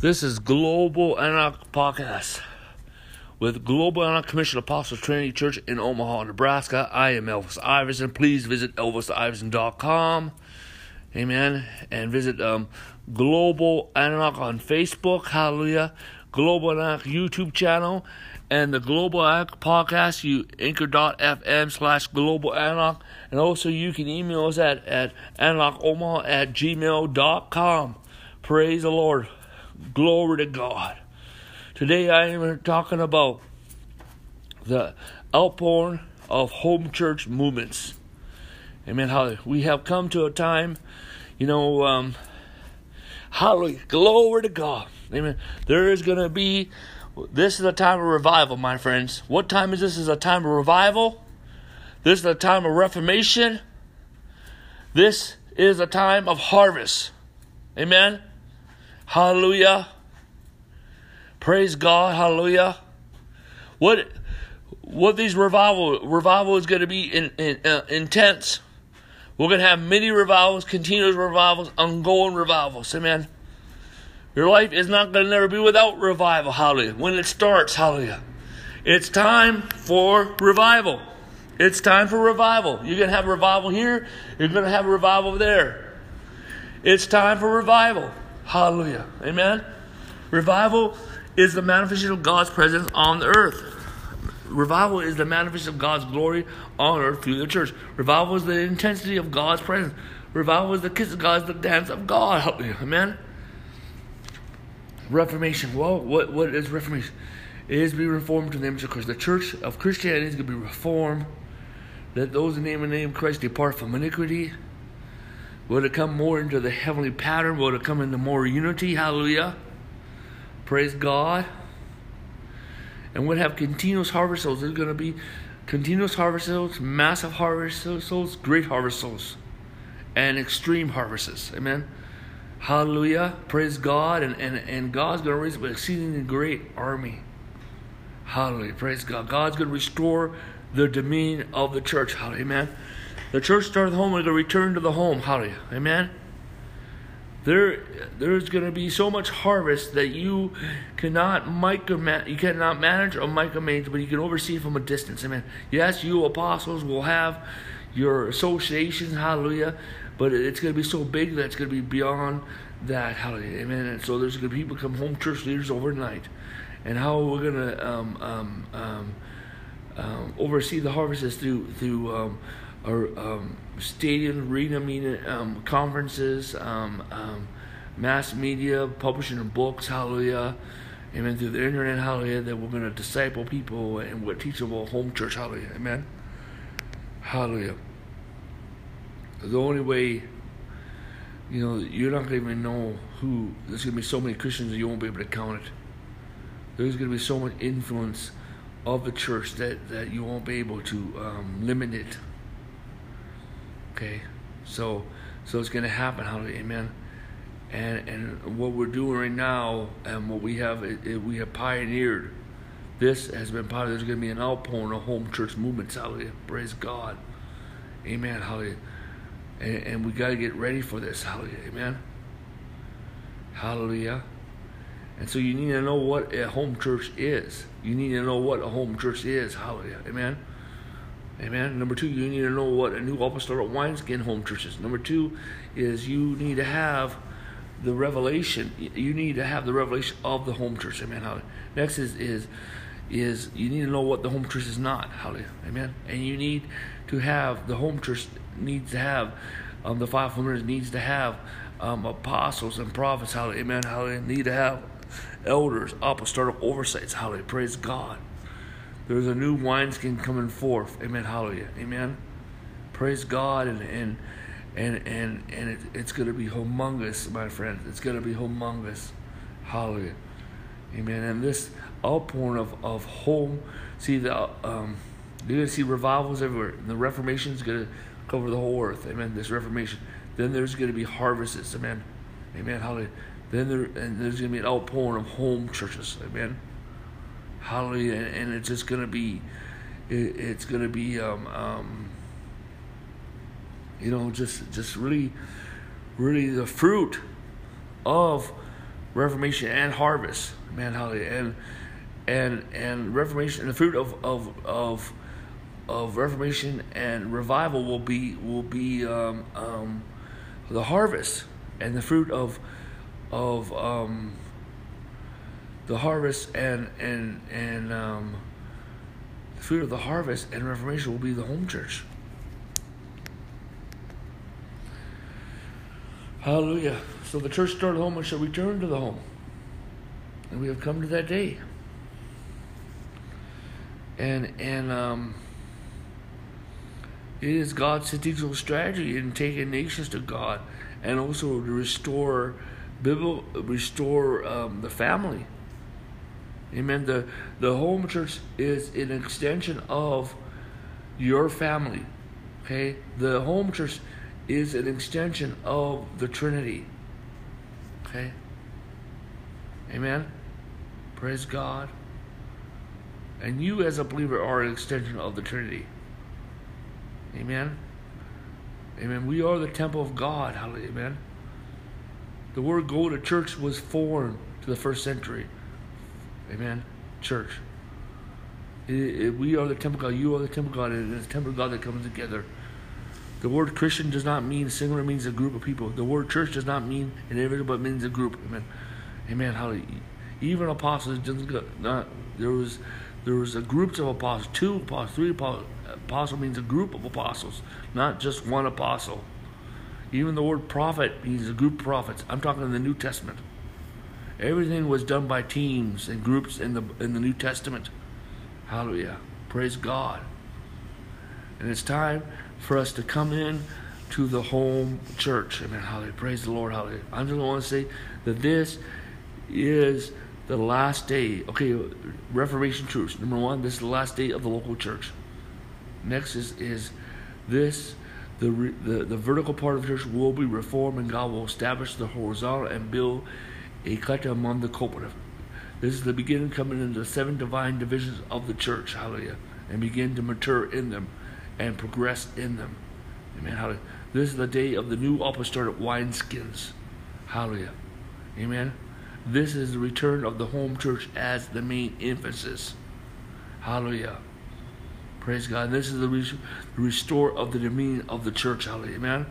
This is Global Anarch Podcast with Global Anarch Commission Apostles Trinity Church in Omaha, Nebraska. I am Elvis Iverson. Please visit elvisiverson.com. Amen. And visit um, Global Anarch on Facebook. Hallelujah. Global Anarch YouTube channel. And the Global Anarch Podcast, you anchor.fm slash Global Anarch. And also you can email us at, at anarchomaha at gmail.com. Praise the Lord. Glory to God. Today I am talking about the outpouring of home church movements. Amen. Hallelujah. We have come to a time, you know, um, hallelujah. Glory to God. Amen. There is going to be, this is a time of revival, my friends. What time is this? This is a time of revival. This is a time of reformation. This is a time of harvest. Amen. Hallelujah. Praise God. Hallelujah. What what these revival revival is going to be in, in, uh, intense. We're going to have many revivals, continuous revivals, ongoing revivals. Amen. Your life is not going to never be without revival. Hallelujah. When it starts, hallelujah. It's time for revival. It's time for revival. You're going to have revival here. You're going to have revival there. It's time for revival. Hallelujah. Amen. Revival is the manifestation of God's presence on the earth. Revival is the manifestation of God's glory on earth through the church. Revival is the intensity of God's presence. Revival is the kiss of God, the dance of God. Hallelujah. Amen. Reformation. Well, what, what is Reformation? It is to be reformed to the image of Christ. The church of Christianity is going to be reformed. Let those in name the name of Christ depart from iniquity. Will it come more into the heavenly pattern? Will it come into more unity? Hallelujah. Praise God. And we'll have continuous harvest souls. There's going to be continuous harvest souls, massive harvest souls, great harvest souls, and extreme harvests. Amen. Hallelujah. Praise God. And, and, and God's going to raise up an exceedingly great army. Hallelujah. Praise God. God's going to restore the dominion of the church. Hallelujah. Amen. The church started the home, going to return to the home. Hallelujah. Amen. There, there's going to be so much harvest that you cannot micro you cannot manage or micromanage, but you can oversee from a distance. Amen. Yes, you apostles will have your associations. Hallelujah. But it's going to be so big that it's going to be beyond that. Hallelujah. Amen. And so there's going to be people come home church leaders overnight, and how we're going to um, um, um, um, oversee the harvest is through through um, or um, stadium, arena meeting, um, conferences, um, um, mass media, publishing of books, hallelujah. Amen. Through the internet, hallelujah, that we're going to disciple people and we're teachable home church, hallelujah. Amen. Hallelujah. The only way, you know, you're not going to even know who, there's going to be so many Christians that you won't be able to count it. There's going to be so much influence of the church that, that you won't be able to um, limit it. Okay, so so it's going to happen. Hallelujah, amen. And and what we're doing right now, and what we have, it, it, we have pioneered. This has been part. Of. There's going to be an outpouring of home church movements. Hallelujah, praise God, amen. Hallelujah, and, and we got to get ready for this. Hallelujah, amen. Hallelujah. And so you need to know what a home church is. You need to know what a home church is. Hallelujah. Amen. Amen. Number two, you need to know what a new apostolic wineskin home church is. Number two is you need to have the revelation. You need to have the revelation of the home church. Amen. Next is is is you need to know what the home church is not. Hallelujah. Amen. And you need to have the home church needs to have um, the five members needs to have um, apostles and prophets. Hallelujah. Amen. Hallelujah. Need to have elders, apostolic oversights. Hallelujah. Praise God. There's a new wineskin coming forth. Amen. Hallelujah. Amen. Praise God and and and and, and it, it's going to be humongous, my friends. It's going to be humongous. Hallelujah. Amen. And this outpouring of, of home, see the um, you're going to see revivals everywhere. And the Reformation is going to cover the whole earth. Amen. This Reformation. Then there's going to be harvests. Amen. Amen. Hallelujah. Then there and there's going to be an outpouring of home churches. Amen. Hallelujah. And, it's just going to be, it, it's going to be, um, um, you know, just just really, really the fruit of Reformation and harvest. Man, hallelujah. And and and Reformation and the fruit of of of of Reformation and revival will be will be um, um, the harvest and the fruit of of um, the harvest and and and um, the fruit of the harvest and Reformation will be the home church. Hallelujah. So the church started home and shall return to the home. And we have come to that day. And and um it is God's strategical strategy in taking nations to God and also to restore biblical restore um, the family. Amen. The the home church is an extension of your family. Okay? The home church is an extension of the Trinity. Okay? Amen. Praise God. And you as a believer are an extension of the Trinity. Amen. Amen. We are the temple of God. Hallelujah. Amen. The word go to church was foreign to the first century. Amen. Church. It, it, we are the temple God. You are the temple God. And it's the temple God that comes together. The word Christian does not mean singular, means a group of people. The word church does not mean an individual, but means a group. Amen. Amen. Hallelujah. Even apostles doesn't not there was there was a groups of apostles, two apostles, three apostles. Apostle means a group of apostles, not just one apostle. Even the word prophet means a group of prophets. I'm talking in the New Testament. Everything was done by teams and groups in the in the New Testament. Hallelujah. Praise God. And it's time for us to come in to the home church. Amen. Hallelujah. Praise the Lord. Hallelujah. I just want to say that this is the last day. Okay, Reformation truths. Number one, this is the last day of the local church. Next is is this the, the the vertical part of the church will be reformed and God will establish the horizontal and build a collective among the cooperative. This is the beginning coming into the seven divine divisions of the church. Hallelujah. And begin to mature in them and progress in them. Amen. Hallelujah. This is the day of the new apostolic wineskins. Hallelujah. Amen. This is the return of the home church as the main emphasis. Hallelujah. Praise God. This is the, re- restore of the dominion of the church. Hallelujah. Amen.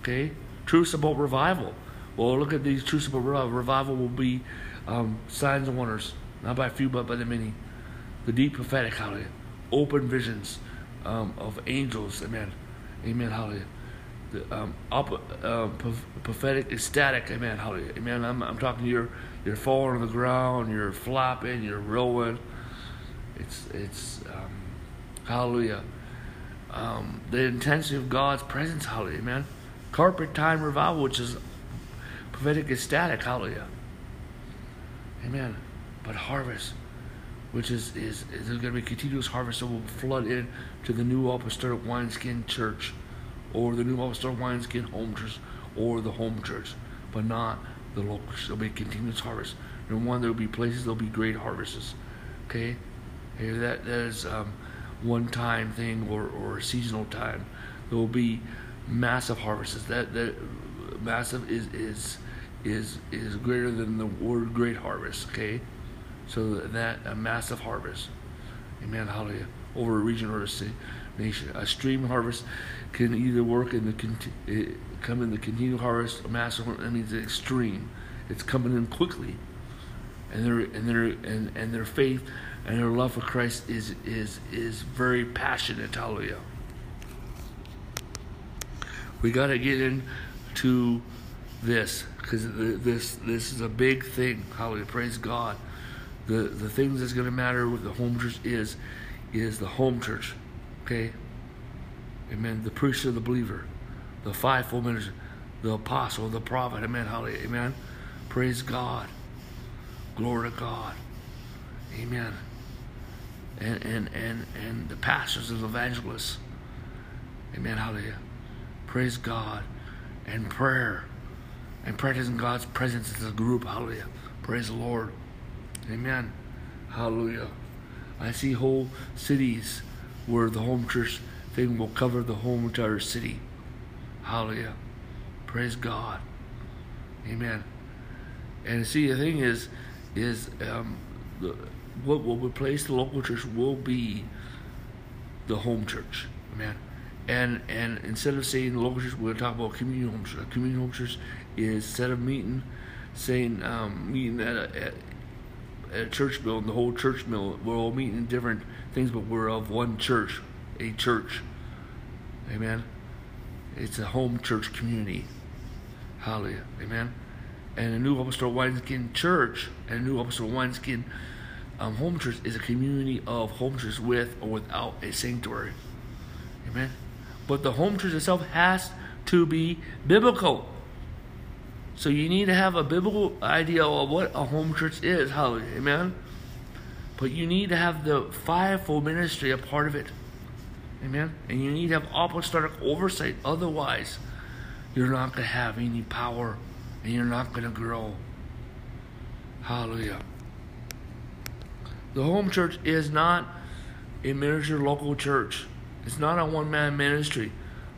Okay. Truths about revival. Well, look at these truths about revival. Will be um, signs and wonders, not by a few, but by the many. The deep prophetic. Hallelujah. Open visions um, of angels. Amen. Amen. Hallelujah. The um, op- uh, prophetic, ecstatic. Amen. Hallelujah. Amen. I'm, I'm talking. You're you're falling on the ground. You're flopping. You're rolling. It's it's um, hallelujah. Um, the intensity of God's presence. Hallelujah. Amen. Carpet time revival, which is prophetic, ecstatic. Hallelujah. Amen. But harvest which is is, is going to be continuous harvest that will flood in to the new apostolic wineskin church, or the new apostolic wineskin home church, or the home church, but not the local. There'll be continuous harvest. Number one, there'll be places there'll be great harvests. Okay, here that that is um, one time thing or or seasonal time. There will be massive harvests. That that massive is is is is greater than the word great harvest. Okay so that a massive harvest. Amen. Hallelujah. Over a region or a nation. A stream harvest can either work in the eh, come in the continual harvest, a massive. One, that means extreme. It's coming in quickly, and their and their and, and their faith and their love for Christ is is is very passionate. Hallelujah. We got to get into this because this this is a big thing. Hallelujah. Praise God. The the things that's going to matter with the home church is is the home church okay? Amen. The priest of the believer the fivefold ministry the apostle the prophet. Amen. Hallelujah. Amen. Praise god. Glory to god. Amen. And and and and the pastors and evangelists. Amen. Hallelujah. Praise god. And prayer and practicing god's presence as a group hallelujah praise the lord Amen. Hallelujah. I see whole cities where the home church thing will cover the whole entire city. Hallelujah. Praise God. Amen. And see, the thing is, is um, the, what will replace the local church will be the home church, man. And and instead of saying the local church, to talk about community home church. Community home church is instead of meeting, saying um, meeting at a, at, at a church building, the whole church mill, we're all meeting in different things, but we're of one church, a church. Amen. It's a home church community. Hallelujah. Amen. And a new Apostolic Wineskin church and a new Apostolic Wineskin um, home church is a community of home churches with or without a sanctuary. Amen. But the home church itself has to be biblical. So you need to have a biblical idea of what a home church is. Hallelujah. Amen. But you need to have the fivefold ministry a part of it. Amen. And you need to have apostolic oversight. Otherwise, you're not going to have any power and you're not going to grow. Hallelujah. The home church is not a miniature local church. It's not a one man ministry.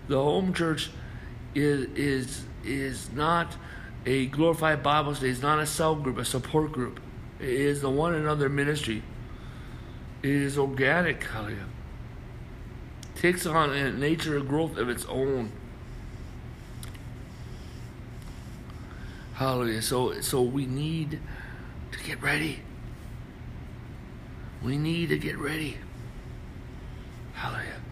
The home church is is is not a glorified Bible study. It's not a cell group, a support group. It is the one another ministry. It is organic, hallelujah. Takes on a nature of growth of its own. Hallelujah. So so we need to get ready. We need to get ready. Hallelujah.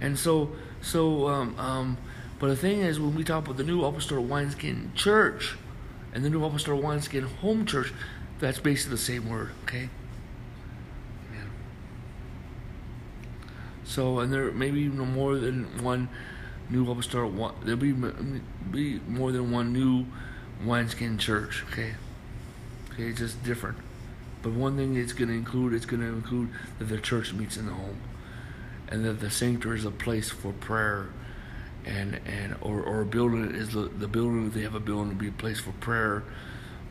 And so so um um but the thing is when we talk about the new apostolic wineskin church and the new apostolic wineskin home church, that's basically the same word, okay? Amen. So and there may be more than one new apostolic there'll be be more than one new wineskin church, okay? Okay, it's just different. But one thing it's going to include, it's going to include that the church meets in the home, and that the sanctuary is a place for prayer, and and or or a building is the, the building they have a building to be a place for prayer,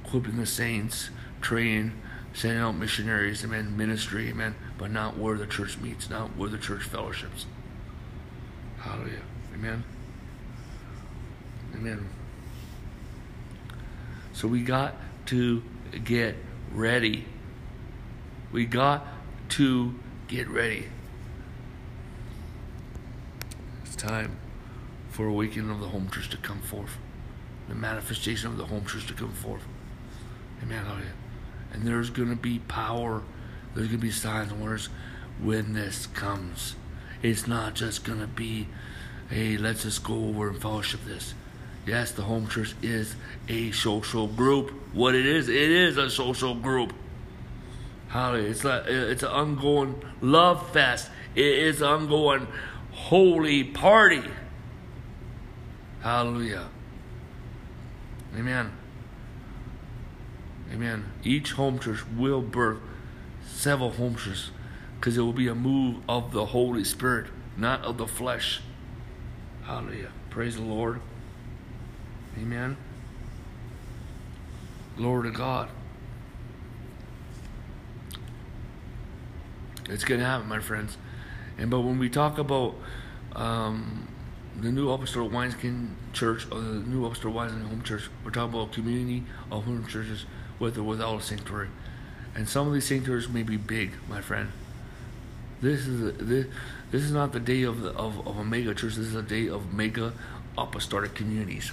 equipping the saints, training, sending out missionaries, amen, ministry, amen, but not where the church meets, not where the church fellowships. Hallelujah, amen, amen. So we got to get ready. We got to get ready. It's time for awakening of the home church to come forth. The manifestation of the home church to come forth. Amen. And there's going to be power. There's going to be signs and wonders when this comes. It's not just going to be, hey, let's just go over and fellowship this. Yes, the home church is a social group. What it is, it is a social group. Hallelujah. It's like it's an ongoing love fest. It is ongoing holy party. Hallelujah. Amen. Amen. Each home church will birth several home churches because it will be a move of the Holy Spirit, not of the flesh. Hallelujah. Praise the Lord. Amen. Glory to God. It's going to happen, my friends. And but when we talk about um, the new Apostolic Wineskin Church or the new Apostolic Wineskin Home Church, we're talking about community of home churches with or without a sanctuary. And some of these sanctuaries may be big, my friend. This is a, this, this is not the day of, the, of of a mega church. This is a day of mega apostolic communities.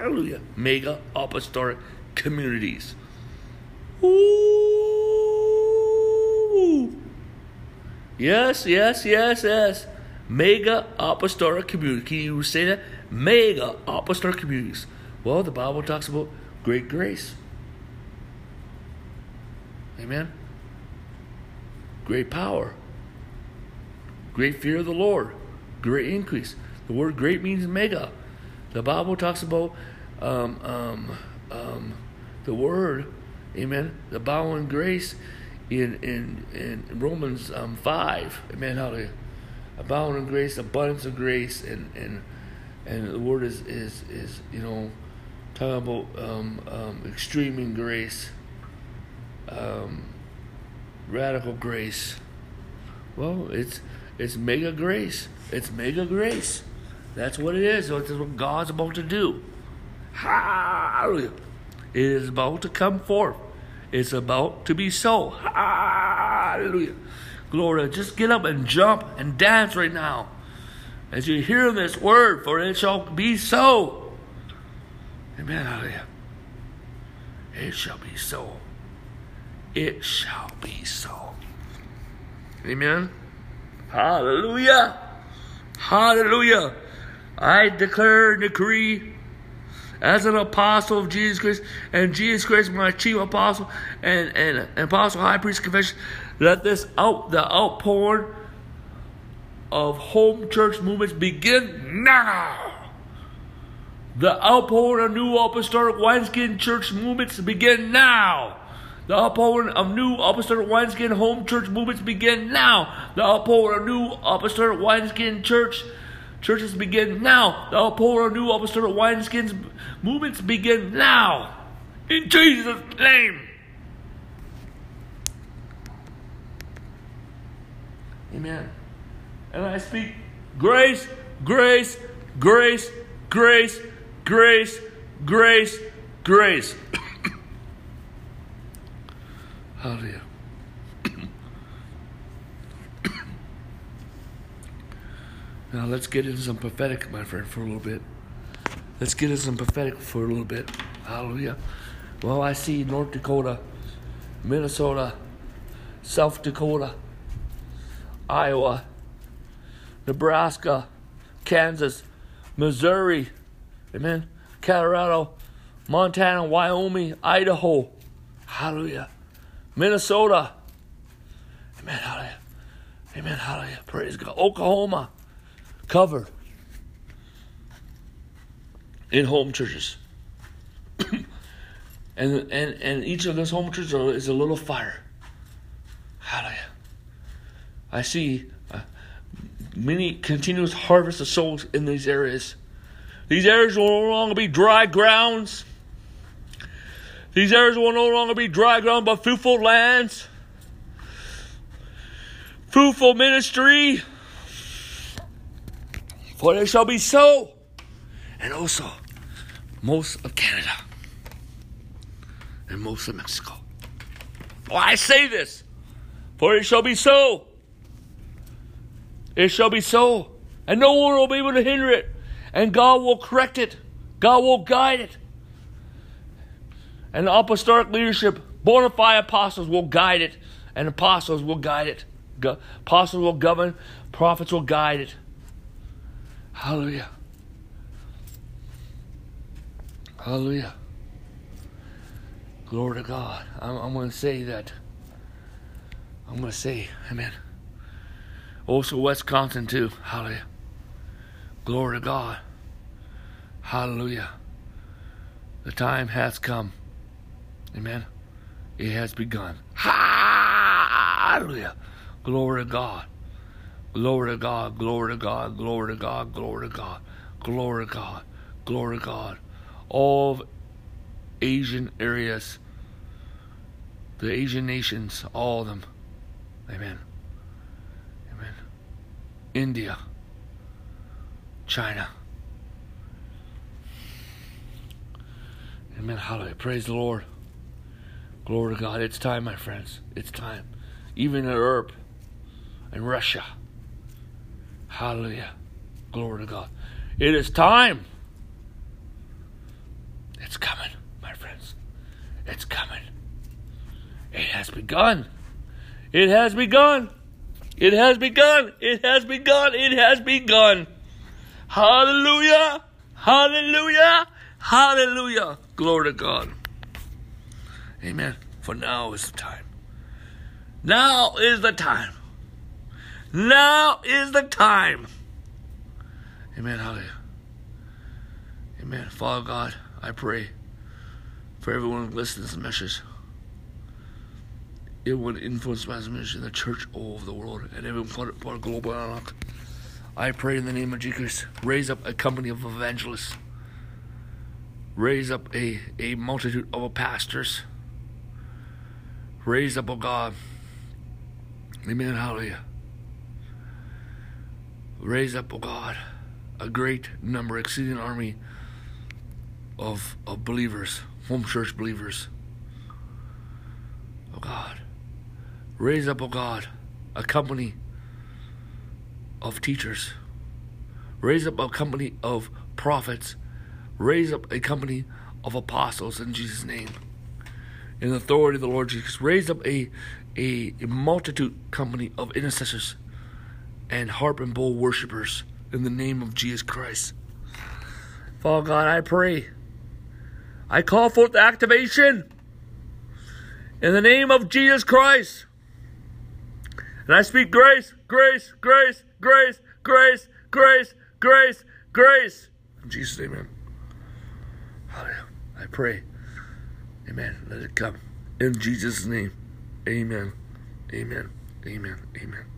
Hallelujah. Mega apostolic communities. Ooh. Yes, yes, yes, yes. Mega apostolic community. Can you say that? Mega apostolic communities. Well, the Bible talks about great grace. Amen. Great power. Great fear of the Lord. Great increase. The word great means mega. The Bible talks about um, um, um, the word, amen, the and grace in, in, in Romans um, 5. Amen, hallelujah. Abounding grace, abundance of grace, and, and, and the word is, is, is you know, talking about um, um, extreme in grace, um, radical grace. Well, it's it's mega grace. It's mega grace. That's what it is. That's what God's about to do. Hallelujah. It is about to come forth. It's about to be so. Hallelujah. Glory. Just get up and jump and dance right now. As you hear this word, for it shall be so. Amen. Hallelujah. It shall be so. It shall be so. Amen. Hallelujah. Hallelujah. I declare and decree as an apostle of Jesus Christ, and Jesus Christ, my chief apostle, and, and, apostle, high priest, confession, let this out the outpouring of home church movements begin now. The outpouring of new apostolic wineskin church movements begin now. The outpouring of new apostolic wineskin home church movements begin now. The outpouring of new apostolic wineskin church churches begin now. The of new of wineskins movements begin now. In Jesus' name. Amen. And I speak grace, grace, grace, grace, grace, grace, grace. Hallelujah. Now let's get into some prophetic, my friend, for a little bit. Let's get into some prophetic for a little bit. Hallelujah. Well, I see North Dakota, Minnesota, South Dakota, Iowa, Nebraska, Kansas, Missouri, amen, Colorado, Montana, Wyoming, Idaho, hallelujah, Minnesota, amen, hallelujah, amen, hallelujah, praise God, Oklahoma, covered in home churches. and, and, and each of those home churches is a little fire. Hallelujah. I see uh, many continuous harvest of souls in these areas. These areas will no longer be dry grounds. These areas will no longer be dry ground, but fruitful lands, fruitful ministry. For it shall be so, and also most of Canada and most of Mexico. Oh, I say this, for it shall be so. It shall be so. And no one will be able to hinder it. And God will correct it. God will guide it. And the apostolic leadership, bona fide apostles will guide it. And apostles will guide it. apostles will govern. Prophets will guide it. Hallelujah. Hallelujah. Glory to God. I'm, I'm going to say that. I'm going to say, Amen. Also, Wisconsin, too. Hallelujah. Glory to God. Hallelujah. The time has come. Amen. It has begun. Hallelujah. Glory to God. Glory to God. Glory to God. Glory to God. Glory to God. Glory to God. Glory to God. All Asian areas, the Asian nations, all of them. Amen. Amen. India, China. Amen. Hallelujah. Praise the Lord. Glory to God. It's time, my friends. It's time. Even in Europe and Russia. Hallelujah. Glory to God. It is time. It's coming, my friends. It's coming. It has begun. It has begun. It has begun. It has begun. It has begun. Hallelujah. Hallelujah. Hallelujah. Glory to God. Amen. For now is the time. Now is the time. Now is the time. Amen. Hallelujah. Amen. Father God, I pray for everyone who listens to the message it would influence mass mission, in the church all over the world, and everyone part, part of global unlock. I pray in the name of Jesus, raise up a company of evangelists, raise up a, a multitude of pastors, raise up, oh God, amen, hallelujah. Raise up, O God, a great number, exceeding army of, of believers home church believers. O God. Raise up, O God, a company of teachers. Raise up a company of prophets. Raise up a company of apostles in Jesus' name. In the authority of the Lord Jesus. Raise up a, a, a multitude company of intercessors and harp and bowl worshippers in the name of Jesus Christ. Father God, I pray. I call forth the activation in the name of Jesus Christ. And I speak grace, grace, grace, grace, grace, grace, grace, grace. In Jesus' name, amen. Hallelujah. I pray. Amen. Let it come. In Jesus' name. Amen. Amen. Amen. Amen.